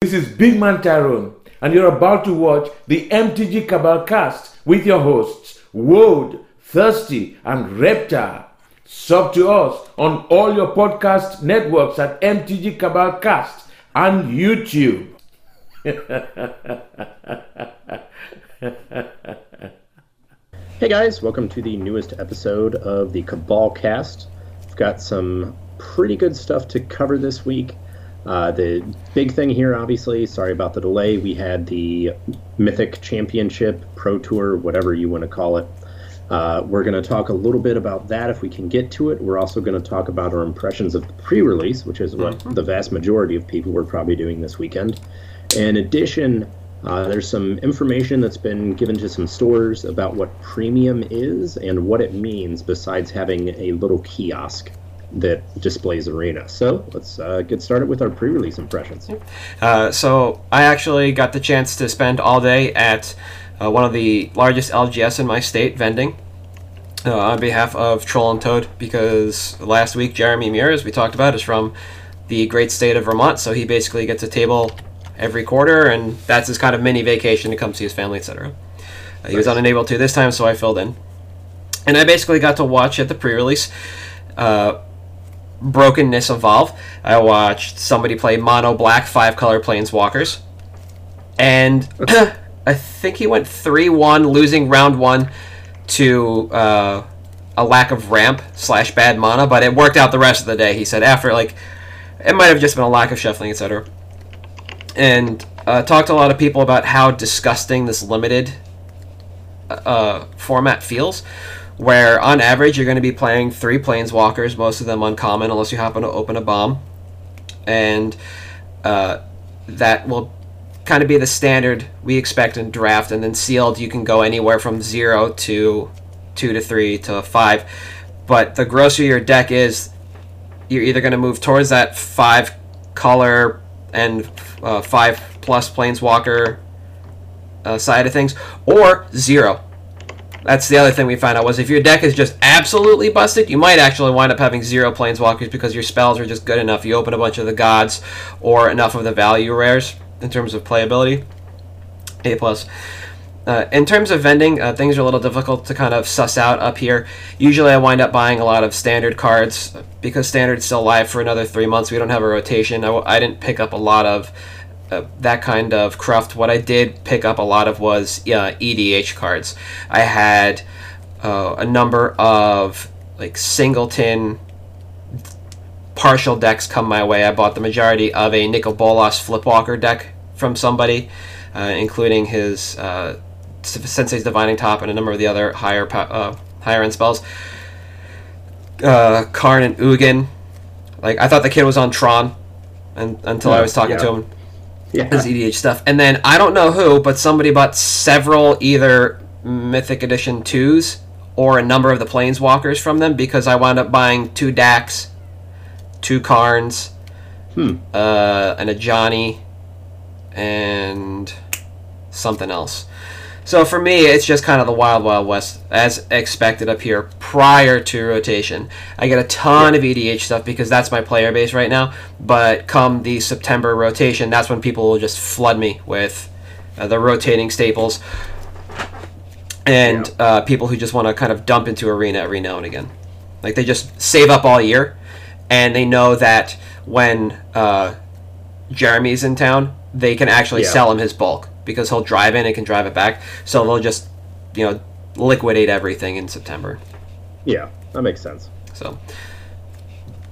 This is Big Man Tyrone, and you're about to watch the MTG Cabal cast with your hosts, Woad, Thirsty, and Reptar. Sub to us on all your podcast networks at MTG Cabal Cast and YouTube. Hey guys, welcome to the newest episode of the Cabal Cast. We've got some pretty good stuff to cover this week. Uh, the big thing here, obviously, sorry about the delay, we had the Mythic Championship, Pro Tour, whatever you want to call it. Uh, we're going to talk a little bit about that if we can get to it. We're also going to talk about our impressions of the pre release, which is what the vast majority of people were probably doing this weekend. In addition, uh, there's some information that's been given to some stores about what premium is and what it means besides having a little kiosk that displays arena. So let's uh, get started with our pre-release impressions. Uh, so I actually got the chance to spend all day at uh, one of the largest LGS in my state vending. Uh, on behalf of Troll and Toad, because last week Jeremy Muir, as we talked about, is from the great state of Vermont, so he basically gets a table every quarter, and that's his kind of mini vacation to come see his family, etc. Uh, he was unable to this time, so I filled in. And I basically got to watch at the pre release uh, Brokenness Evolve. I watched somebody play Mono Black five color Planeswalkers. And I think he went 3 1, losing round one to uh, a lack of ramp slash bad mana, but it worked out the rest of the day. He said after, like, it might have just been a lack of shuffling, etc and uh, talked to a lot of people about how disgusting this limited uh, format feels. Where on average you're going to be playing three planeswalkers, most of them uncommon, unless you happen to open a bomb, and uh, that will kind of be the standard we expect in draft. And then sealed, you can go anywhere from zero to two to three to five. But the grosser your deck is, you're either going to move towards that five color and uh, five plus planeswalker uh, side of things, or zero. That's the other thing we found out was if your deck is just absolutely busted, you might actually wind up having zero planeswalkers because your spells are just good enough. You open a bunch of the gods or enough of the value rares in terms of playability. A plus. Uh, in terms of vending, uh, things are a little difficult to kind of suss out up here. Usually, I wind up buying a lot of standard cards because standard's still live for another three months. We don't have a rotation. I, w- I didn't pick up a lot of uh, that kind of cruft. What I did pick up a lot of was uh, EDH cards. I had uh, a number of like singleton partial decks come my way. I bought the majority of a Nicol Bolas Flipwalker deck from somebody, uh, including his uh, Sensei's Divining Top and a number of the other higher po- uh, higher end spells. Uh, Karn and Ugin. Like I thought the kid was on Tron, and until I was talking to him Yeah, his EDH stuff. And then I don't know who, but somebody bought several either Mythic Edition 2s or a number of the Planeswalkers from them because I wound up buying two Dax, two Karns, Hmm. uh, and a Johnny, and something else. So for me, it's just kind of the wild, wild west, as expected up here prior to rotation. I get a ton of EDH stuff because that's my player base right now. But come the September rotation, that's when people will just flood me with uh, the rotating staples and uh, people who just want to kind of dump into arena every now and again. Like they just save up all year, and they know that when uh, Jeremy's in town, they can actually Yeah. sell him his bulk because he'll drive in and can drive it back. So they'll just, you know, liquidate everything in September. yeah, that makes sense. So?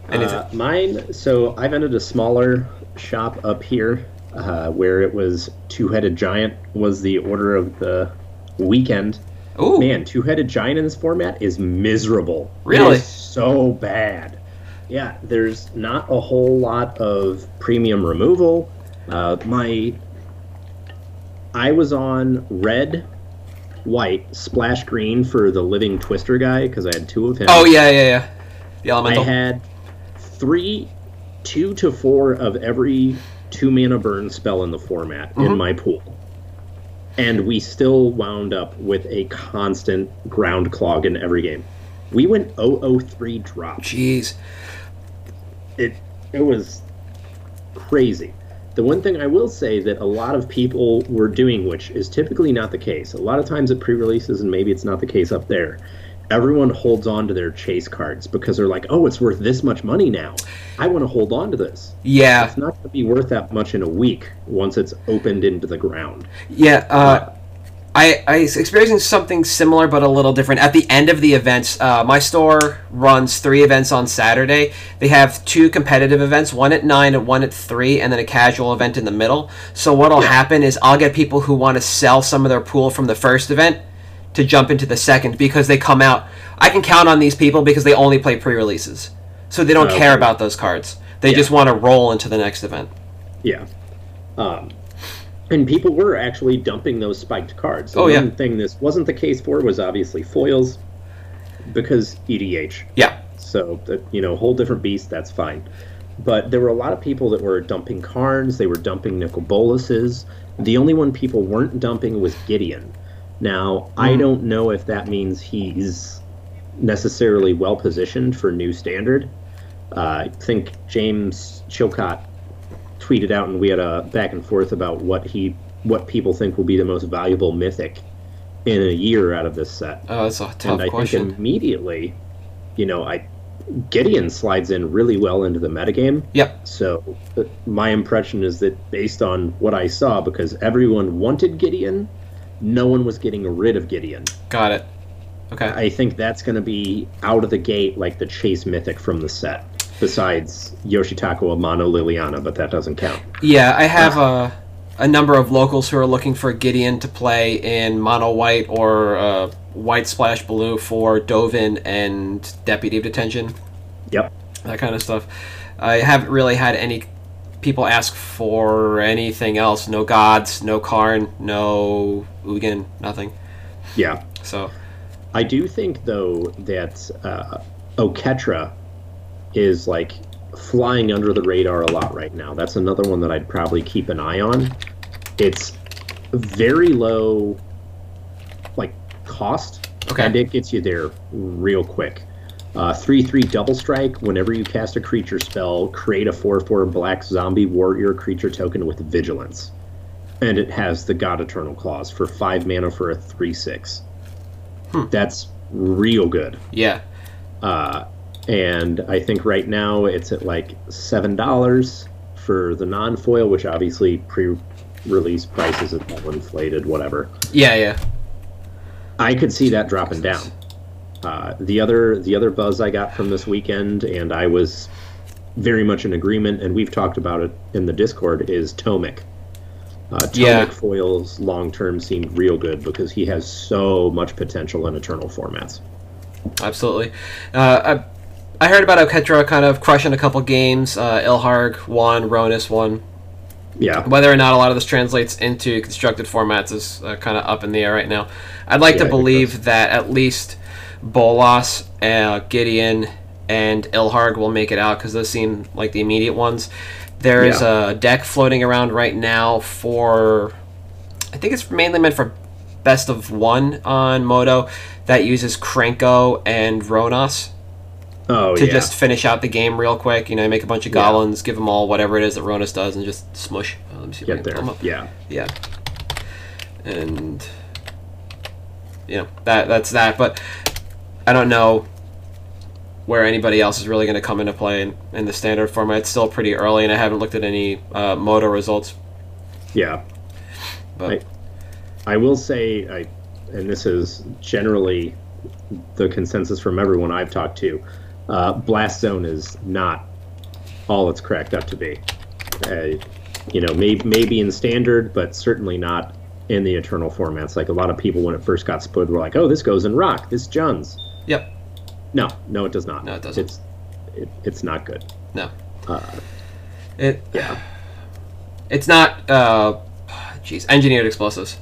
Uh, mine. So I've entered a smaller shop up here, uh, where it was two-headed giant was the order of the weekend. Oh Man, two-headed giant in this format is miserable. It Really? is so bad. Yeah, there's not a whole lot of premium removal. Uh, my, I was on red, white, splash green for the living twister guy because I had two of him. oh yeah, yeah, yeah. The I had three, two to four of every two mana burn spell in the format Mhm. in my pool. And we still wound up with a constant ground clog in every game. We went 003 drop. Jeez. It it was crazy. The one thing I will say that a lot of people were doing, which is typically not the case, a lot of times at pre releases, and maybe it's not the case up there, everyone holds on to their chase cards because they're like, oh, it's worth this much money now. I want to hold on to this. Yeah, It's not going to be worth that much in a week once it's opened into the ground. yeah. Uh, I, I experiencing something similar but a little different. At the end of the events, uh, my store runs three events on Saturday. They have two competitive events, one at 9 and one at 3, and then a casual event in the middle. So what'll Yeah. happen is I'll get people who want to sell some of their pool from the first event to jump into the second because they come out. I can count on these people because they only play pre-releases. So they don't Okay. care about those cards. They Yeah. just want to roll into the next event. Yeah. Um, and people were actually dumping those spiked cards. The Oh, yeah. one thing this wasn't the case for was obviously foils because EDH. Yeah. So, that, you know, whole different beast, that's fine. But there were a lot of people that were dumping cards, they were dumping Nicol Bolases. The only one people weren't dumping was Gideon. Now, I Hmm. don't know if that means he's necessarily well positioned for new standard. Uh, I think James Chillcott tweeted out, and we had a back and forth about what he, what people think will be the most valuable mythic in a year out of this set Oh, that's a tough and I question. think immediately, you know, I Gideon slides in really well into the metagame. Yep. So uh, my impression is that based on what I saw, because everyone wanted Gideon, no one was getting rid of Gideon. Got it. Okay. I think that's going to be out of the gate like the chase mythic from the set. Besides Yoshitaka Amano Liliana, but that doesn't count. Yeah, I have a, a number of locals who are looking for Gideon to play in mono white or uh, white splash blue for Dovin and Deputy of Detention, Yep. that kind of stuff. I haven't really had any people ask for anything else. No gods, no Karn, no Ugin, nothing. Yeah. So I do think though that uh, Oketra is like flying under the radar a lot right now. That's another one that I'd probably keep an eye on. It's very low, like cost, Okay. and it gets you there real quick. Uh, three three double strike. Whenever you cast a creature spell, create a four four black zombie warrior creature token with vigilance, and it has the God Eternal clause for five mana for a three six. That's real good. yeah, Uh, and I think right now it's at like seven dollars for the non-foil, which obviously pre-release prices are all inflated, whatever. yeah, yeah. I could see that dropping down. Uh, the other the other buzz I got from this weekend, and I was very much in agreement, and we've talked about it in the Discord, is Tomik. Uh, Tomik Yeah. foils long term seemed real good because he has so much potential in Eternal formats. Absolutely. Uh, I, I heard about Oketra kind of crushing a couple games. Uh, Ilharg won, Ronus won. Yeah, Whether or not a lot of this translates into constructed formats is uh, kind of up in the air right now. I'd like Yeah, to believe that at least Bolas, uh, Gideon, and Ilharg will make it out because those seem like the immediate ones. There is Yeah. a deck floating around right now for. I think it's mainly meant for best of one on Moto that uses Krenko and Ronos Oh to yeah. just finish out the game real quick. You know, make a bunch of Yeah. goblins, give them all whatever it is that Ronos does, and just smush. Uh, let me see get there. up. Yeah. Yeah. And you know that that's that. But I don't know where anybody else is really going to come into play in, in the standard format. It's still pretty early, and I haven't looked at any uh, Moto results. Yeah. But I will say, I, and this is generally the consensus from everyone I've talked to, uh, Blast Zone is not all it's cracked up to be. Uh, you know, maybe maybe in standard, but certainly not in the eternal formats. Like a lot of people when it first got split were like, "Oh, this goes in rock. This Juns." yep, No, no, it does not. No, it doesn't. It's it, it's not good. no, Uh, it yeah, it's not. Uh, jeez, engineered explosives.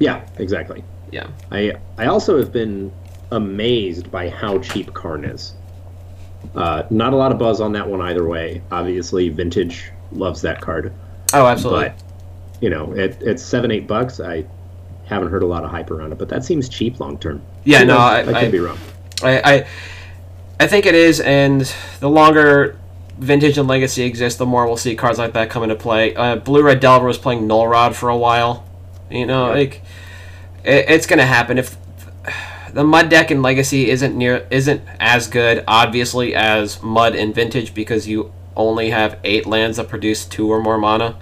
yeah, exactly. Yeah, I I also have been amazed by how cheap Karn is. Uh, not a lot of buzz on that one either way. Obviously, Vintage loves that card, oh, absolutely. but you know, it, it's seven eight bucks. I haven't heard a lot of hype around it, but that seems cheap long term. Yeah, Who no? I- I could I- be wrong. I, I I think it is, and the longer vintage and legacy exist, the more we'll see cards like that come into play. Uh, Blue Red Delver was playing Null Rod for a while. You know, like it, it's gonna happen if the Mud deck in Legacy isn't near isn't as good, obviously, as Mud in Vintage because you only have eight lands that produce two or more mana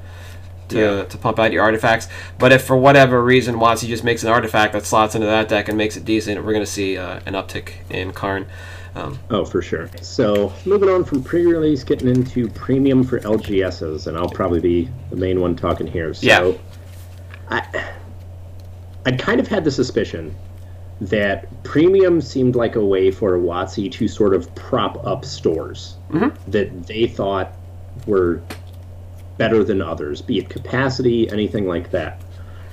to, Yeah. to pump out your artifacts. But if for whatever reason WotC just makes an artifact that slots into that deck and makes it decent, we're gonna see uh, an uptick in Karn. Um, Oh, for sure. So, moving on from pre-release, getting into premium for LGSs, and I'll probably be the main one talking here. So, Yeah. I, I kind of had the suspicion that premium seemed like a way for WotC to sort of prop up stores mm-hmm. that they thought were better than others, be it capacity, anything like that.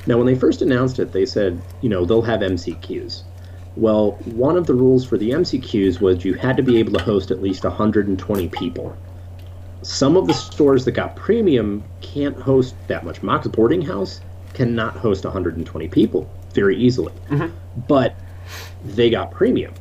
Now, when they first announced it, they said, you know, they'll have MCQs. Well, one of the rules for the MCQs was you had to be able to host at least 120 people. Some of the stores that got premium can't host that much. Mox Boarding House cannot host 120 people very easily. Mm-hmm. But they got premium.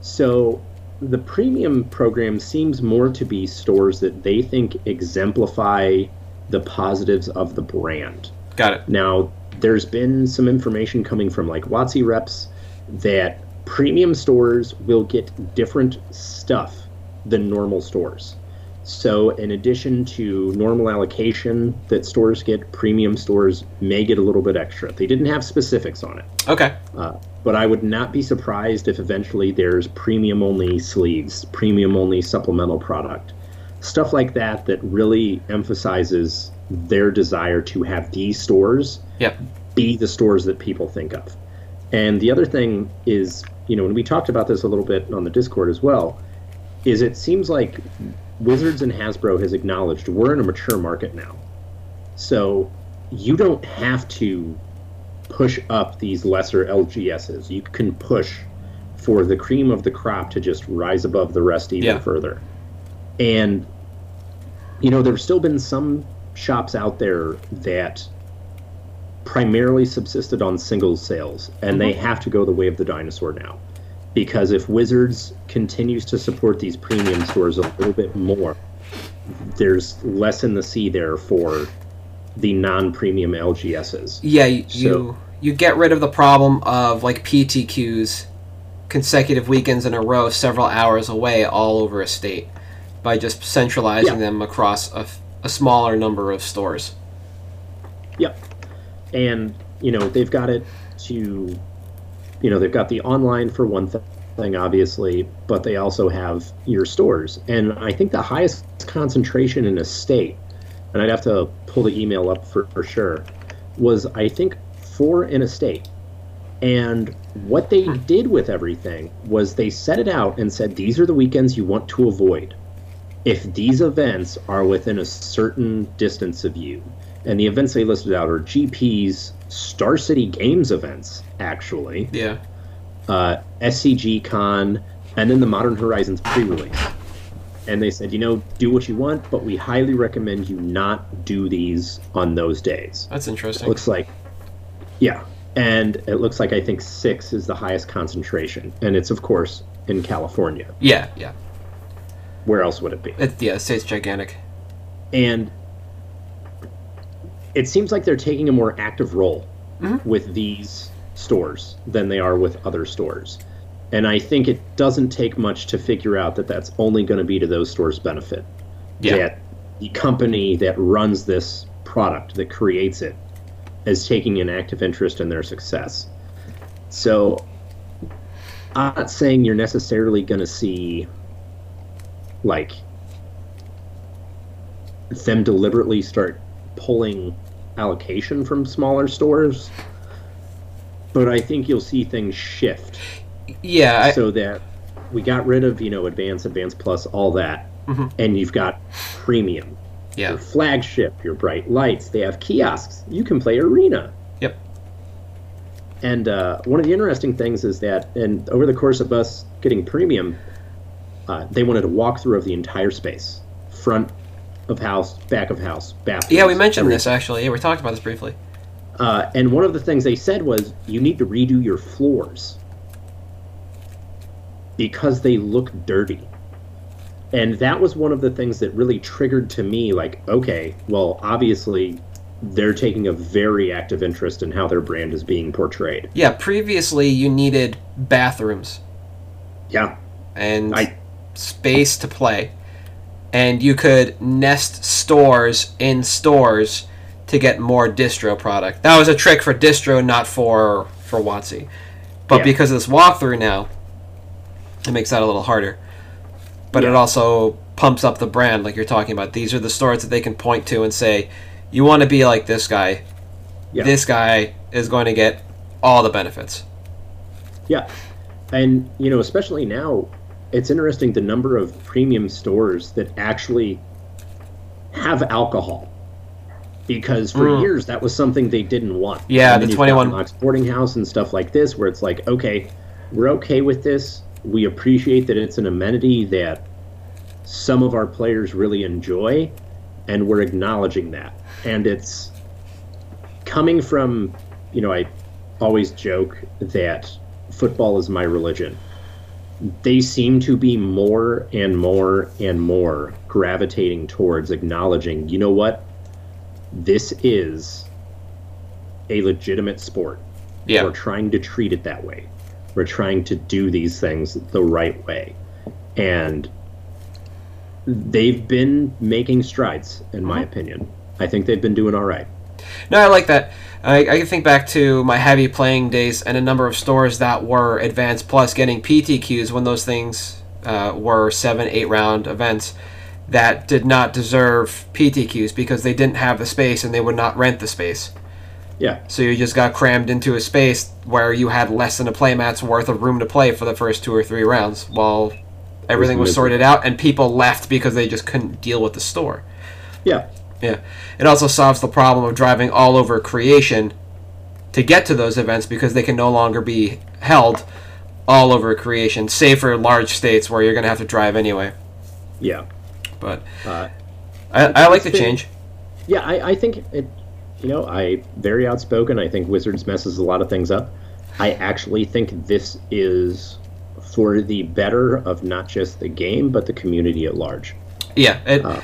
So the premium program seems more to be stores that they think exemplify the positives of the brand. got it. Now, there's been some information coming from like WotC reps that premium stores will get different stuff than normal stores. So, in addition to normal allocation that stores get, premium stores may get a little bit extra. They didn't have specifics on it. Okay. Uh, but I would not be surprised if eventually there's premium only sleeves, premium only supplemental product, stuff like that that really emphasizes their desire to have these stores Yep. be the stores that people think of. And the other thing is, you know, and we talked about this a little bit on the Discord as well, is it seems like Wizards and Hasbro has acknowledged we're in a mature market now. So you don't have to push up these lesser LGSs. You can push for the cream of the crop to just rise above the rest even Yeah. further. And you know, there's still been some shops out there that primarily subsisted on single sales, and they mm-hmm. have to go the way of the dinosaur now. Because if Wizards continues to support these premium stores a little bit more, there's less in the sea there for the non-premium LGSs. Yeah, you, So- you get rid of the problem of like PTQs, consecutive weekends in a row, several hours away, all over a state, by just centralizing Yeah. them across a smaller number of stores. Yep. And, you know, they've got it to, you know, they've got the online for one th- thing, obviously, but they also have your stores. And I think the highest concentration in a state, and I'd have to pull the email up for, for sure, was I think four in a state. And what they hmm. did with everything was they set it out and said, these are the weekends you want to avoid if these events are within a certain distance of you, and the events they listed out are GP's Star City Games events, actually, Yeah. uh, SCG Con, and then the Modern Horizons pre release. And they said, you know, do what you want, but we highly recommend you not do these on those days. That's interesting. Looks like, yeah. And it looks like I think six is the highest concentration. And it's, of course, in California. yeah, yeah. Where else would it be? It, yeah, the state's gigantic. and it seems like they're taking a more active role Mm-hmm. with these stores than they are with other stores. And i think it doesn't take much to figure out that that's only going to be to those stores benefit. Yeah. that the company that runs this product that creates it is taking an active interest in their success. So i'm not saying you're necessarily going to see like them deliberately start pulling allocation from smaller stores but i think you'll see things shift Yeah, I, so that we got rid of you know advance advance plus all that and you've got premium yeah, your flagship your bright lights they have kiosks you can play arena yep. and uh, one of the interesting things is that, and over the course of us getting premium, uh, they wanted a walkthrough of the entire space, front of house, back of house, bathroom. Yeah, we mentioned this actually. Yeah, we talked about this briefly. Uh, and one of the things they said was you need to redo your floors because they look dirty. and that was one of the things that really triggered to me like okay well obviously they're taking a very active interest in how their brand is being portrayed Yeah, previously you needed bathrooms yeah and I- space to play. And you could nest stores in stores to get more distro product. That was a trick for distro, not for for WotC. But Yeah. because of this walkthrough now, it makes that a little harder. But it also pumps up the brand, like you're talking about. These are the stores that they can point to and say, "You want to be like this guy. yeah This guy is going to get all the benefits." Yeah. And, you know, especially now, it's interesting the number of premium stores that actually have alcohol. Because for Mm. years that was something they didn't want. Yeah, the then you've got 21 Mox Boarding House and stuff like this, where it's like, okay, we're okay with this. We appreciate that it's an amenity that some of our players really enjoy, and we're acknowledging that. And it's coming from, you know, I always joke that football is my religion. They seem to be more and more and more gravitating towards acknowledging, you know what? This is a legitimate sport. Yeah. We're trying to treat it that way. We're trying to do these things the right way. And they've been making strides, in my opinion. I think they've been doing all right. No, I like that. I, I can think back to my heavy playing days and a number of stores that were Advanced Plus getting PTQs when those things uh, were seven, eight round events that did not deserve PTQs because they didn't have the space and they would not rent the space. Yeah. So you just got crammed into a space where you had less than a playmat's worth of room to play for the first two or three rounds while everything was sorted out and people left because they just couldn't deal with the store. Yeah. Yeah. It also solves the problem of driving all over creation to get to those events because they can no longer be held all over creation, save for large states where you're going to have to drive anyway. Yeah. But Uh, I, I like the been- change. Yeah, I, I think it. You know, I very outspoken. I think Wizards messes a lot of things up. I actually think this is for the better of not just the game but the community at large. Yeah, it, Uh.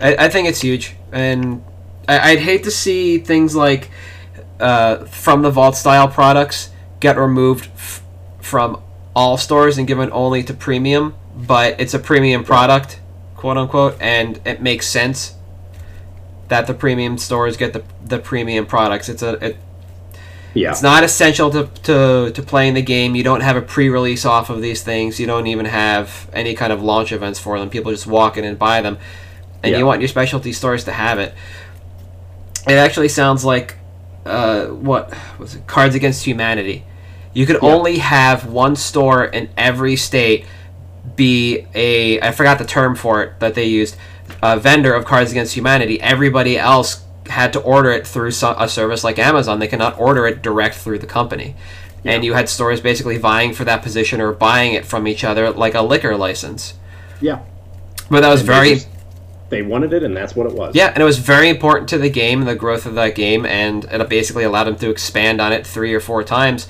I, I think it's huge, and I, I'd hate to see things like uh, from the vault style products get removed f- from all stores and given only to premium. But it's a premium product, quote unquote, and it makes sense that the premium stores get the the premium products. It's a it, Yeah. it's not essential to, to, to playing the game. You don't have a pre-release off of these things. You don't even have any kind of launch events for them. People just walk in and buy them, and Yeah. you want your specialty stores to have it. It actually sounds like uh, what was it? Cards Against Humanity. You could Yeah. only have one store in every state be a I forgot the term for it that they used a vendor of Cards Against Humanity. Everybody else had to order it through a service like Amazon. They cannot order it direct through the company. And you had stores basically vying for that position or buying it from each other like a liquor license. yeah. But that was And they very just- They wanted it, and that's what it was. yeah, and it was very important to the game and the growth of that game, and it basically allowed them to expand on it three or four times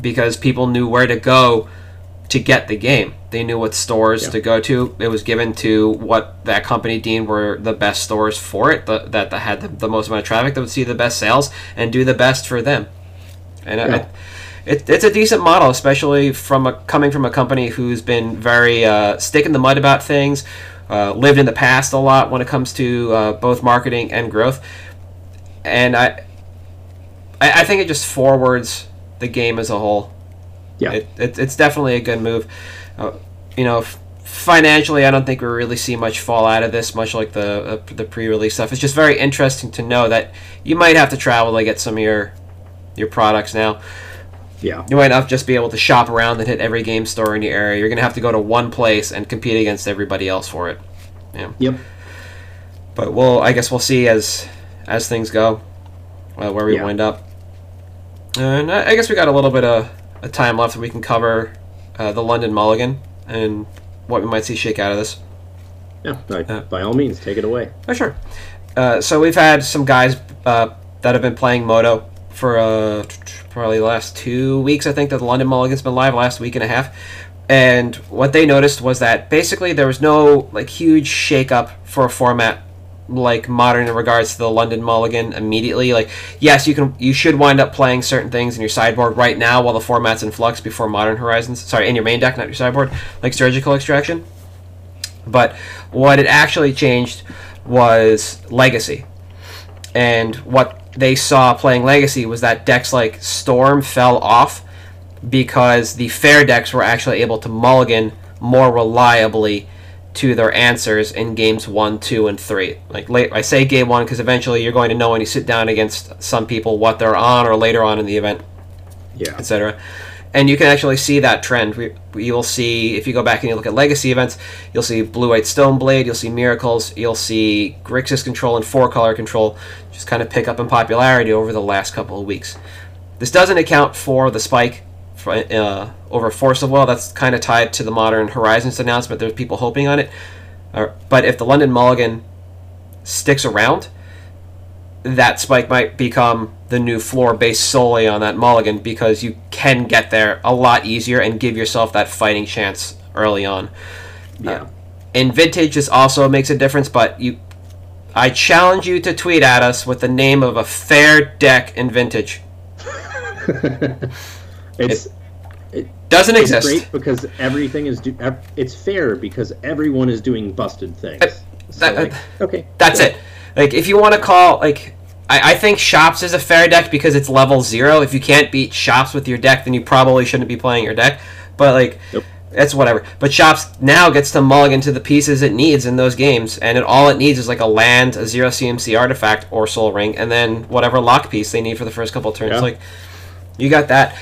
because people knew where to go to get the game. They knew what stores Yeah. to go to. It was given to what that company deemed were the best stores for it, the, that, that had the, the most amount of traffic, that would see the best sales and do the best for them. And Yeah. I, it, it's a decent model, especially from a, coming from a company who's been very uh, stick in the mud about things, uh, lived in the past a lot when it comes to uh, both marketing and growth. And I, I, I think it just forwards the game as a whole. Yeah. It, it, it's definitely a good move. Uh, you know, f- financially, I don't think we really see much fall out of this, much like the uh, the pre-release stuff. It's just very interesting to know that you might have to travel to get some of your your products now. yeah. You might not just be able to shop around and hit every game store in your area. You're gonna have to go to one place and compete against everybody else for it. Yeah. Yep. But we'll, I guess, we'll see as as things go, uh, where we Yeah. wind up. And I I guess we got a little bit of, of time left, that we can cover uh, the London Mulligan and what we might see shake out of this. Yeah. By, Yeah. by all means, take it away. Oh, sure. Uh, so we've had some guys uh, that have been playing Moto for uh, probably the last two weeks. I think that the London Mulligan's been live last week and a half, And what they noticed was that basically there was no like huge shakeup for a format like modern in regards to the London Mulligan immediately. Like, yes, you can you should wind up playing certain things in your sideboard right now while the format's in flux before Modern Horizons. Sorry, in your main deck, not your sideboard, like Surgical Extraction. But what it actually changed was Legacy, and what they saw playing Legacy was that decks like Storm fell off because the fair decks were actually able to mulligan more reliably to their answers in games one, two, and three. Like late, I say game one because eventually you're going to know when you sit down against some people what they're on, or later on in the event, Yeah. etc. And you can actually see that trend. We, you will see if you go back and you look at legacy events, you'll see blue white stoneblade, you'll see miracles, you'll see Grixis control and four color control just kind of pick up in popularity over the last couple of weeks. This doesn't account for the spike uh, over Force of Will. That's kind of tied to the Modern Horizons announcement. There's people hoping on it. Uh, but if the London Mulligan sticks around, that spike might become the new floor based solely on that mulligan because you can get there a lot easier and give yourself that fighting chance early on. Yeah. In vintage, this also makes a difference, but you, I challenge you to tweet at us with the name of a fair deck in vintage. it's Doesn't it's exist. great because everything is do, it's fair because everyone is doing busted things. So, that- like, okay, That's it. Like if you want to call like I, I think shops is a fair deck because it's level zero. If you can't beat shops with your deck, then you probably shouldn't be playing your deck. But like Nope. that's whatever. But shops now gets to mulligan to the pieces it needs in those games, and it, all it needs is like a land, a zero CMC artifact or soul ring, and then whatever lock piece they need for the first couple turns. Yeah. Like you got that.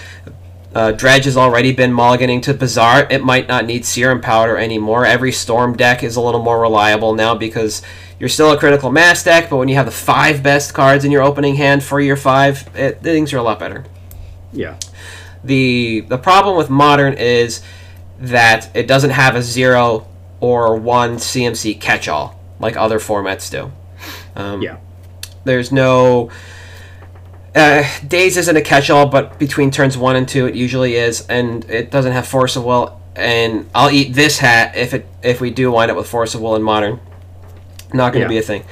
Uh, Dredge has already been mulliganing to Bazaar. It might not need Serum Powder anymore. Every Storm deck is a little more reliable now because you're still a critical mass deck, but when you have the five best cards in your opening hand for your five, it, things are a lot better. yeah, The the problem with Modern is that it doesn't have a zero or one CMC catch-all like other formats do. Um, yeah, there's no. Uh, Daze isn't a catch-all, but between turns one and two, it usually is, and it doesn't have Force of Will. And I'll eat this hat if it if we do wind up with Force of Will in Modern. Not going to Yeah. be a thing.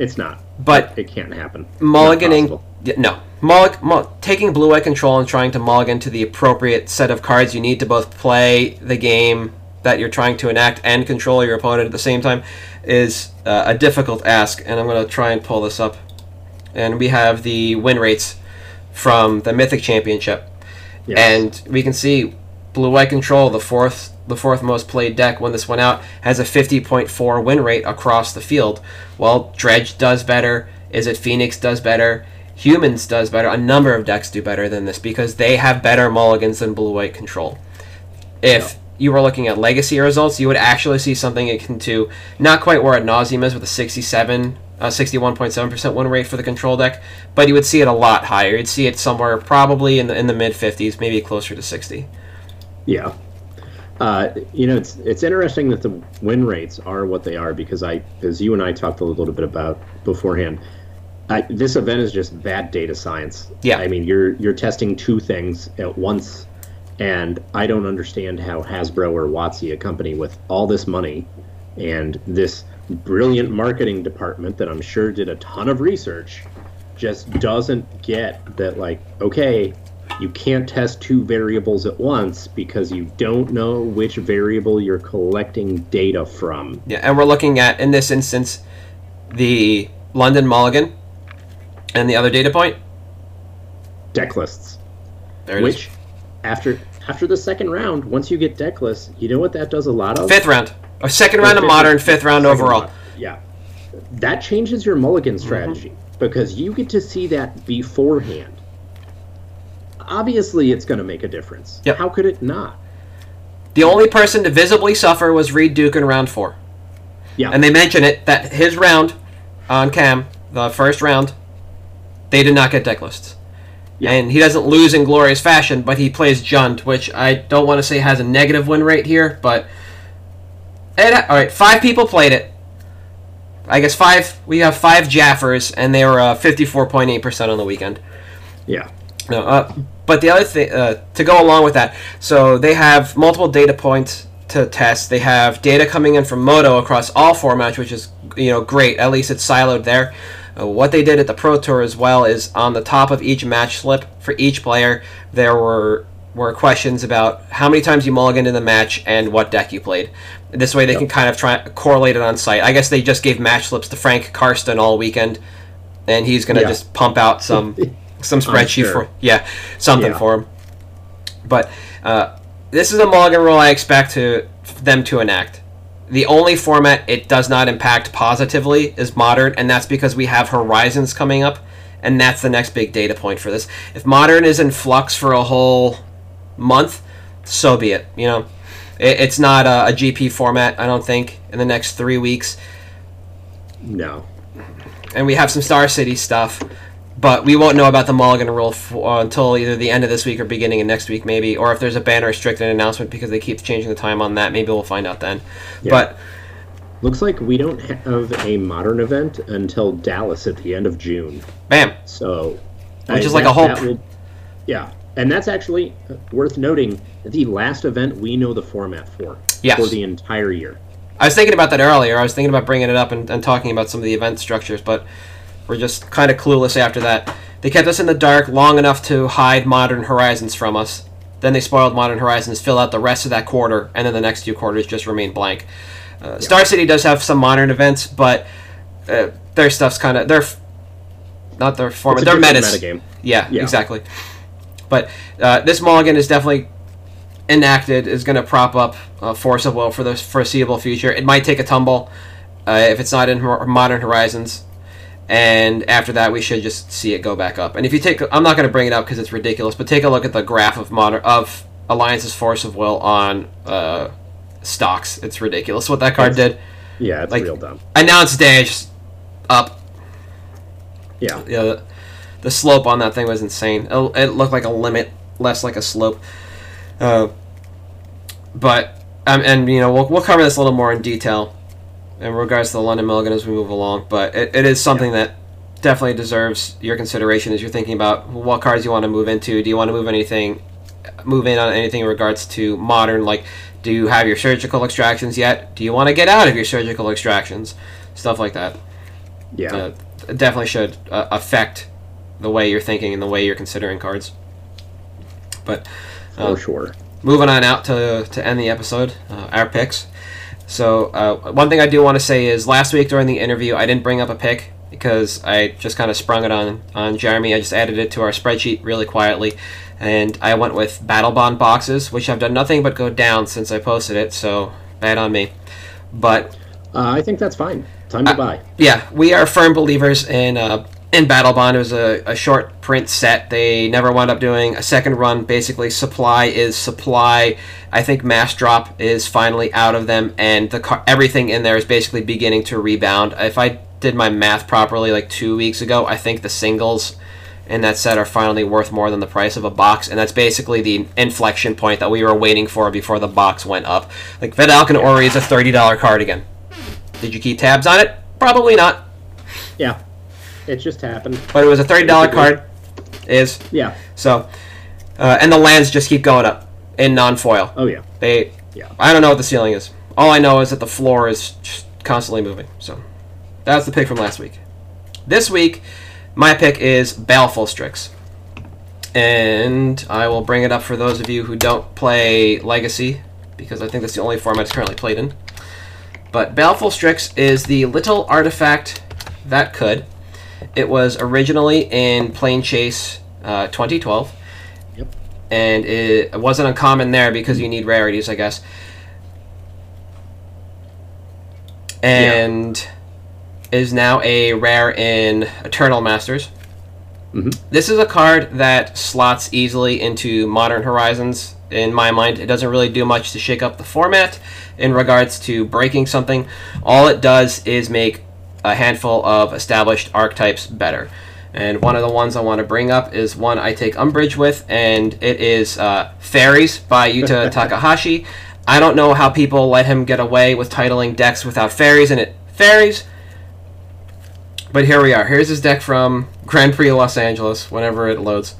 it's not, But it can't happen. mulliganing, no, Mullig, mul- taking blue eye control and trying to mulligan to the appropriate set of cards you need to both play the game that you're trying to enact and control your opponent at the same time is uh, a difficult ask. And I'm going to try and pull this up. And we have the win rates from the Mythic Championship, Yes. and we can see blue White control, the fourth the fourth most played deck when this went out, has a 50.4 win rate across the field. Well, Dredge does better. Is it Phoenix does better? Humans does better. A number of decks do better than this because they have better mulligans than blue white control. If you were looking at legacy results, you would actually see something akin to not quite where Ad Nauseam is with a 67, uh, 61.7% win rate for the control deck, but you would see it a lot higher. You'd see it somewhere probably in the in the mid 50s, maybe closer to 60. Yeah. Uh, you know, it's it's interesting that the win rates are what they are because I, as you and I talked a little bit about beforehand, I, this event is just bad data science. Yeah. I mean, you're you're testing two things at once, and I don't understand how Hasbro or WotC, a company with all this money and this brilliant marketing department that I'm sure did a ton of research, just doesn't get that. Like, okay, you can't test two variables at once because you don't know which variable you're collecting data from. Yeah, and we're looking at in this instance the London Mulligan and the other data point. Deck lists, There it is. which after after the second round, once you get deck lists, you know what that does a lot of? Fifth round. Or second round of modern, fifth round overall. round. Yeah. That changes your mulligan Mm-hmm. strategy because you get to see that beforehand. Obviously, it's going to make a difference. Yep. How could it not? The only person to visibly suffer was Reid Duke in round four. Yeah. And they mention it that his round on cam, the first round, they did not get deck lists. Yeah. And he doesn't lose in glorious fashion, but he plays Jund, which I don't want to say has a negative win rate here, but all right, five people played it. I guess five. We have five Jaffers, and they were uh, fifty-four point eight percent on the weekend. yeah. No, uh, but the other thing uh, to go along with that, so they have multiple data points to test. They have data coming in from Moto across all formats, which is you know great. At least it's siloed there. Uh, what they did at the Pro Tour as well is on the top of each match slip for each player, there were were questions about how many times you mulliganed in the match and what deck you played. This way they can kind of try correlate it on site. I guess they just gave match slips to Frank Karsten all weekend, and he's gonna Yeah. just pump out some some spreadsheet sure. for yeah something Yeah. for him. But uh, this is a mulligan rule I expect to them to enact. The only format it does not impact positively is modern, and that's because we have Horizons coming up, and that's the next big data point for this. If modern is in flux for a whole month, so be it. You know, it, it's not a, a GP format. I don't think in the next three weeks, No. and we have some Star City stuff, but we won't know about the Mulligan rule f- uh, until either the end of this week or beginning of next week, maybe. Or if there's a ban or restricted announcement because they keep changing the time on that, maybe we'll find out then. Yeah. But Looks like we don't have a modern event until Dallas at the end of June. bam, So, Which is like a whole. will- yeah, and that's actually worth noting. The last event we know the format for Yes. for the entire year. I was thinking about that earlier. I was thinking about bringing it up and, and talking about some of the event structures, but we're just kind of clueless after that. They kept us in the dark long enough to hide Modern Horizons from us. Then they spoiled Modern Horizons, fill out the rest of that quarter, and then the next two quarters just remain blank. Uh, Star City does have some modern events, but uh, their stuff's kind of they're not their format. It's a They're different metas. metagame. Yeah, Yeah. exactly. But uh, this mulligan is definitely enacted is going to prop up uh, Force of Will for the foreseeable future. It might take a tumble uh, if it's not in Modern Horizons, and after that we should just see it go back up. And if you take, I'm not going to bring it up because it's ridiculous, but take a look at the graph of modern of Alliance's Force of Will on uh, stocks. It's ridiculous what that card It's- did. Yeah, it's Like- real dumb. Announced it's just up. Yeah, Yeah, the, slope on that thing was insane. It, it looked like a limit, less like a slope. Uh, but um, and you know we'll, we'll cover this a little more in detail in regards to the London Mulligan as we move along. But it, it is something that definitely deserves your consideration as you're thinking about what cards you want to move into. Do you want to move anything, move in on anything in regards to modern? Like, do you have your surgical extractions yet? Do you want to get out of your surgical extractions? Stuff like that yeah. uh, definitely should uh, affect the way you're thinking and the way you're considering cards. But for uh, sure. moving on out to, to end the episode, uh, our picks. So uh, one thing I do want to say is last week during the interview I didn't bring up a pick because I just kind of sprung it on on Jeremy. I just added it to our spreadsheet really quietly, and I went with Battle Bond boxes, which have done nothing but go down since I posted it. So bad on me. But Uh, I think that's fine. Time to buy. yeah, we are firm believers in uh, in Battle Bond. It was a, a short print set. They never wound up doing a second run. Basically, supply is supply. I think Mass Drop is finally out of them, and the car- everything in there is basically beginning to rebound. If I did my math properly, like two weeks ago, I think the singles in that set are finally worth more than the price of a box, and that's basically the inflection point that we were waiting for before the box went up. Like Vedalken Orrery is a thirty dollar card again. Did you keep tabs on it? Probably not. Yeah, it just happened. But it was a thirty dollar card. Is Yeah. so, uh, and the lands just keep going up in non foil. Oh yeah. They, Yeah. I don't know what the ceiling is. All I know is that the floor is constantly moving. So, that's the pick from last week. This week, my pick is Baleful Strix, and I will bring it up for those of you who don't play Legacy, because I think that's the only format it's currently played in. But Baleful Strix is the little artifact that could. It was originally in Plane Chase uh, 2012. Yep. And it wasn't uncommon there because you need rarities, I guess. And is now a rare in Eternal Masters. Mhm. This is a card that slots easily into Modern Horizons. In my mind, it doesn't really do much to shake up the format in regards to breaking something. All it does is make a handful of established archetypes better. And one of the ones I want to bring up is one I take umbrage with, and it is uh, Fairies by Yuta Takahashi. I don't know how people let him get away with titling decks without fairies in it. Fairies, but here we are. Here's his deck from Grand Prix Los Angeles, whenever it loads.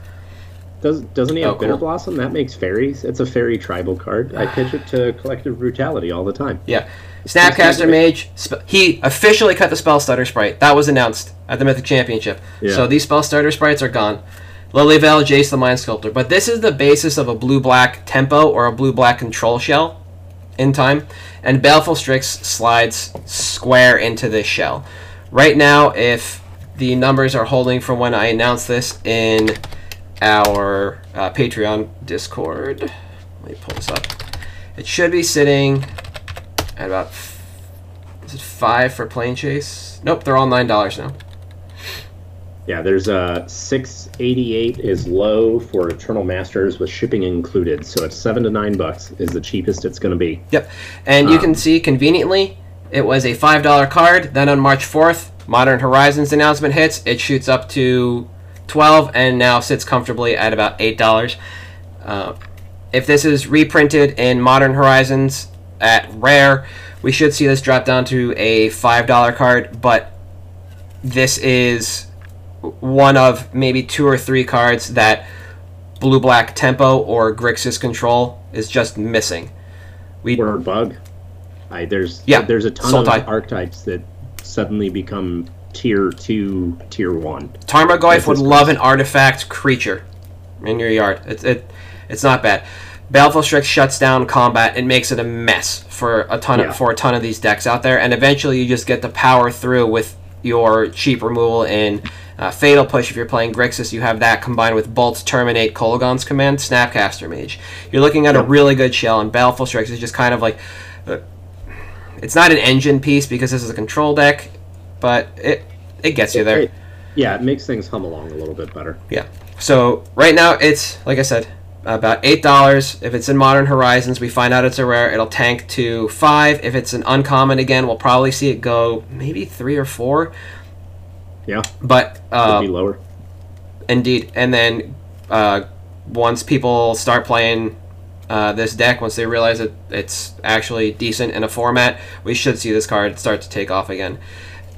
Does doesn't he have Oh, Bitter cool. Blossom? That makes fairies. It's a fairy tribal card. I pitch it to Collective Brutality all the time. Yeah. Snapcaster Mage, sp- he officially cut the Spell Stutter sprite. That was announced at the Mythic Championship. Yeah. So these Spellstutter sprites are gone. Lily Veil, Jace the Mind Sculptor. But this is the basis of a blue black tempo or a blue black control shell in time. And Baleful Strix slides square into this shell. Right now, if the numbers are holding from when I announced this in our uh, Patreon Discord, let me pull this up. It should be sitting at about f- is it five for Planechase? Nope, they're all nine dollars now. Yeah, there's a 688 is low for Eternal Masters with shipping included. So it's 7 to 9 bucks is the cheapest it's going to be. Yep, and you Um, can see conveniently it was a five dollar card. Then on March fourth, Modern Horizons announcement hits. It shoots up to twelve and now sits comfortably at about eight dollars. Uh, if this is reprinted in Modern Horizons at rare, we should see this drop down to a five dollar card. But this is one of maybe two or three cards that blue black tempo or Grixis control is just missing. We Word bug. I, there's Yeah, there's a ton Sultai. of archetypes that suddenly become tier 2, tier 1. Tarmogoyf would love an artifact creature in your yard. It's it, it's not bad. Baleful Strix shuts down combat and makes it a mess for a ton Yeah. of for a ton of these decks out there, and eventually you just get to power through with your cheap removal in uh, Fatal Push. If you're playing Grixis, you have that combined with Bolts, Terminate, Kolaghan's Command, Snapcaster Mage. You're looking at a really good shell, and Baleful Strix is just kind of like. Uh, it's not an engine piece because this is a control deck, but it it gets you there. It- yeah, it makes things hum along a little bit better. Yeah. So right now it's like I said, about eight dollars. If it's in Modern Horizons, we find out it's a rare. It'll tank to five. If it's an uncommon again, we'll probably see it go maybe three or four. Yeah, But could uh, be lower. indeed, and then uh, once people start playing uh, this deck, once they realize that it's actually decent in a format, we should see this card start to take off again.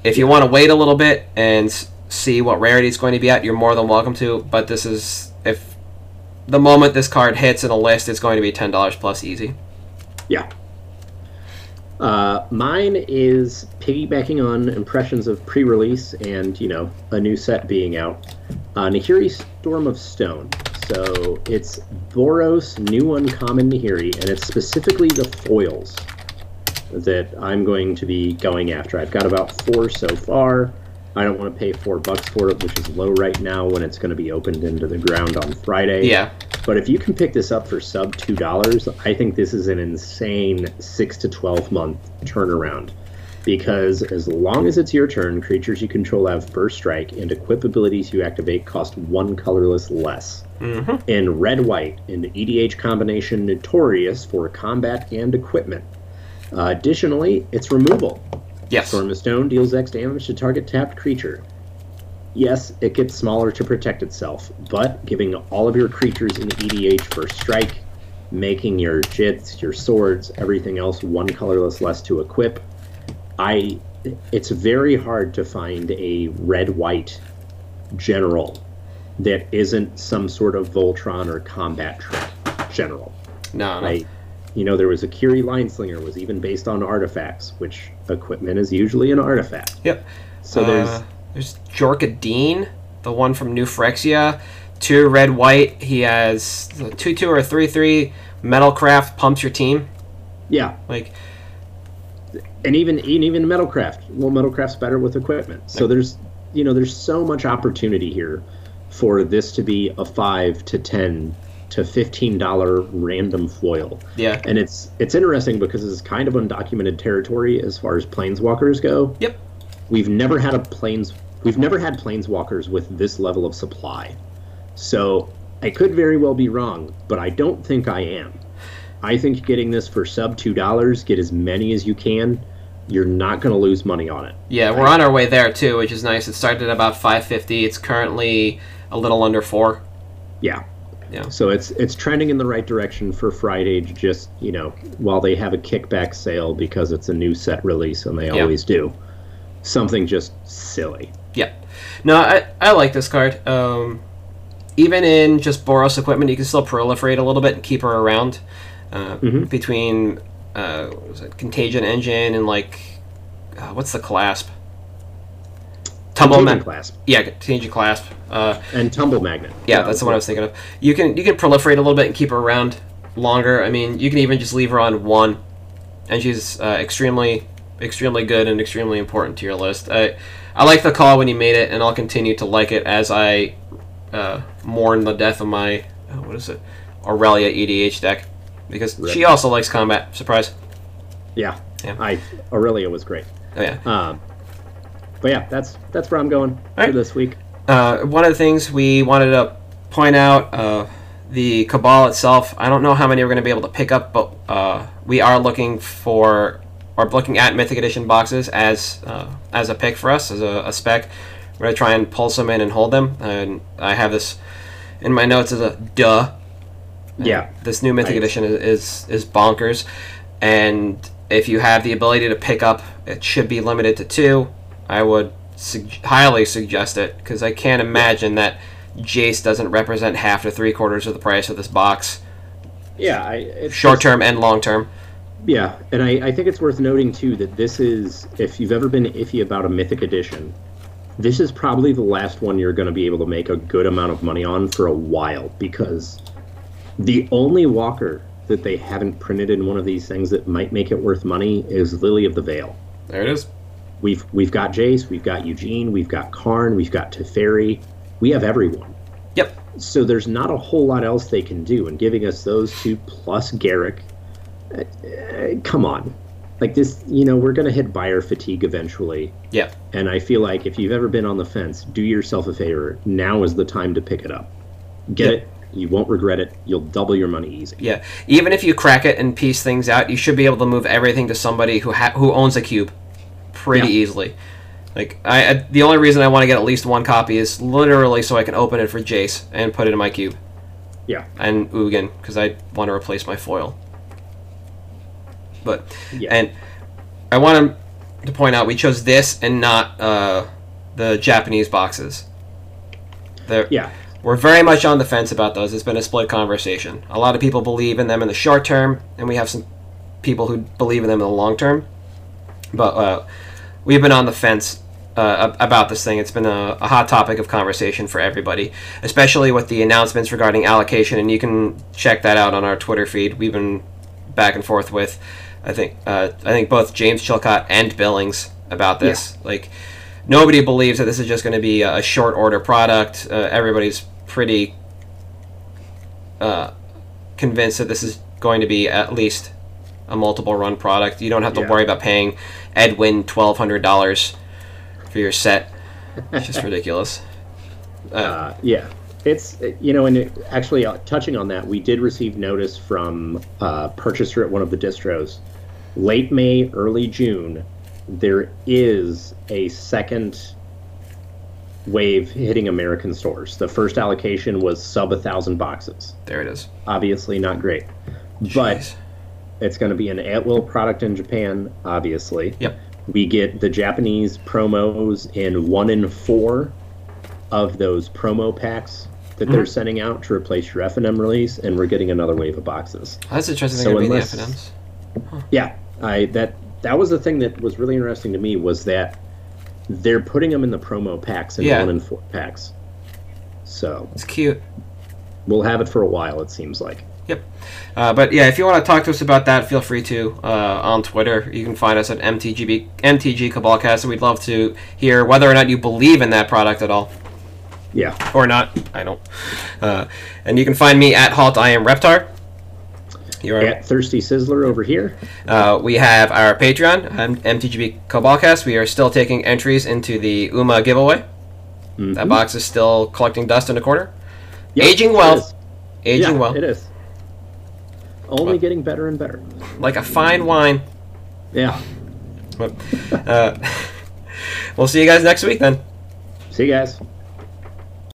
If you want to wait a little bit and see what rarity it's going to be at, you're more than welcome to. But this is the moment this card hits in a list, it's going to be ten dollars plus easy. Yeah. Uh, mine is piggybacking on impressions of pre-release and you know a new set being out. Uh, Nahiri Storm of Stone. So it's Boros new uncommon Nahiri, and it's specifically the foils that I'm going to be going after. I've got about four so far. I don't want to pay four bucks for it, which is low right now when it's going to be opened into the ground on Friday. Yeah, But if you can pick this up for sub two dollars, I think this is an insane six to twelve month turnaround. Because as long as it's your turn, creatures you control have first strike, and equip abilities you activate cost one colorless less. Mm-hmm. In red white, an EDH combination notorious for combat and equipment. Uh, additionally, it's removal. Yes, Storm of Stone deals X damage to target tapped creature. Yes, it gets smaller to protect itself, but giving all of your creatures in EDH first strike, making your jits, your swords, everything else one colorless less to equip. I it's very hard to find a red white general that isn't some sort of Voltron or combat trick general. no, no. You know, there was Akiri Line-Slinger was even based on artifacts, which equipment is usually an artifact. Yep. So there's Uh, there's Jor Kadeen, the one from New Phyrexia. Two red white. He has a two two or a three three. Metalcraft pumps your team. yeah, Like and even and even Metalcraft. Well, Metalcraft's better with equipment. So there's you know there's so much opportunity here for this to be a five to ten to fifteen dollar random foil. yeah. And it's it's interesting because it's kind of undocumented territory as far as planeswalkers go. Yep. we've never had a planes we've never had planeswalkers with this level of supply so i could very well be wrong but i don't think i am i think getting this for sub two dollars get as many as you can you're not going to lose money on it Yeah, we're on our way there too, which is nice. It started at about 550. It's currently a little under four. yeah Yeah. so it's it's trending in the right direction for friday to just you know while they have a kickback sale because it's a new set release and they Yeah. always do something just silly Yeah. No, I, I like this card. Um, even in just Boros equipment, you can still proliferate a little bit and keep her around uh, Mm-hmm. between uh, what was it, Contagion Engine and like uh, what's the clasp? Tumble Contagion Ma- clasp Yeah, Contagion clasp. Uh, and tumble magnet. yeah, that's the one I was thinking of. You can you can proliferate a little bit and keep her around longer. I mean, you can even just leave her on one, and she's uh, extremely extremely good and extremely important to your list. I I like the call when you made it, and I'll continue to like it as I uh, mourn the death of my oh, what is it Aurelia EDH deck because Rip. she also likes combat. Surprise. Yeah. Yeah. I Aurelia was great. Oh yeah. Um, but yeah, that's that's where I'm going for this week. Uh, one of the things we wanted to point out uh, the cabal itself i don't know how many we're going to be able to pick up but uh, we are looking for or looking at mythic edition boxes as uh, as a pick for us as a, a spec we're going to try and pull some in and hold them and i have this in my notes as a duh Yeah. this new mythic Right. edition is, is is bonkers and if you have the ability to pick up it should be limited to two i would sug- highly suggest it because i can't imagine that jace doesn't represent half to three quarters of the price of this box Yeah. I, short term and long term Yeah, and I, I think it's worth noting too that this is if you've ever been iffy about a mythic edition, this is probably the last one you're going to be able to make a good amount of money on for a while because the only walker that they haven't printed in one of these things that might make it worth money is Lily of the Veil. there it is We've we've got Jace, we've got Ugin, we've got Karn, we've got Teferi, we have everyone. yep So there's not a whole lot else they can do, and giving us those two plus Garruk, uh, uh, come on, like this, you know, we're gonna hit buyer fatigue eventually, Yeah. and I feel like if you've ever been on the fence, do yourself a favor. Now is the time to pick it up. Get Yeah. it. You won't regret it. You'll double your money easy. yeah even if you crack it and piece things out you should be able to move everything to somebody who ha- who owns a cube pretty Yeah. easily like I, I the only reason i want to get at least one copy is literally so i can open it for jace and put it in my cube Yeah. and Ugin because I want to replace my foil. But Yeah. and I want to point out we chose this and not uh, the Japanese boxes. They're, Yeah. We're very much on the fence about those. It's been a split conversation. A lot of people believe in them in the short term, and we have some people who believe in them in the long term. But uh, we've been on the fence uh, about this thing. It's been a, a hot topic of conversation for everybody, especially with the announcements regarding allocation. And you can check that out on our Twitter feed. We've been back and forth with, I think, uh, I think both James Chillcott and Billings about this. Like, nobody believes that this is just going to be a, a short order product. Uh, everybody's pretty uh, convinced that this is going to be at least a multiple run product. You don't have to Yeah. worry about paying Edwin twelve hundred dollars for your set. It's just ridiculous. Uh, Uh, yeah, it's you know, and it, actually uh, touching on that, we did receive notice from a purchaser at one of the distros, late May, early June. There is a second wave hitting American stores. The first allocation was sub a thousand boxes. there it is. Obviously, not great, but Jeez. It's going to be an at-will product in Japan. Obviously, Yep. we get the Japanese promos in one in four of those promo packs that they're mm-hmm. sending out to replace your FNM release, and we're getting another wave of boxes. That's interesting. So be the unless- FNMs. Yeah, I that that was the thing that was really interesting to me was that they're putting them in the promo packs in Yeah. one in four packs. So It's cute. we'll have it for a while. It seems like. Yep. Uh, but yeah, if you want to talk to us about that, feel free to uh, on Twitter. You can find us at MTGB MTG Cabalcast, and we'd love to hear whether or not you believe in that product at all. Yeah. or not. I don't. Uh, and you can find me at Halt. I am Reptar. You're, At Thirsty Sizzler over here. uh, we have our Patreon, um, MTGB Cabalcast. We are still taking entries into the UMA giveaway. That box is still collecting dust in a corner. Yep, Aging well. Aging yeah, well, It is. Only Well- getting better and better. like a fine wine. Yeah. But, uh, we'll see you guys next week then. See you guys.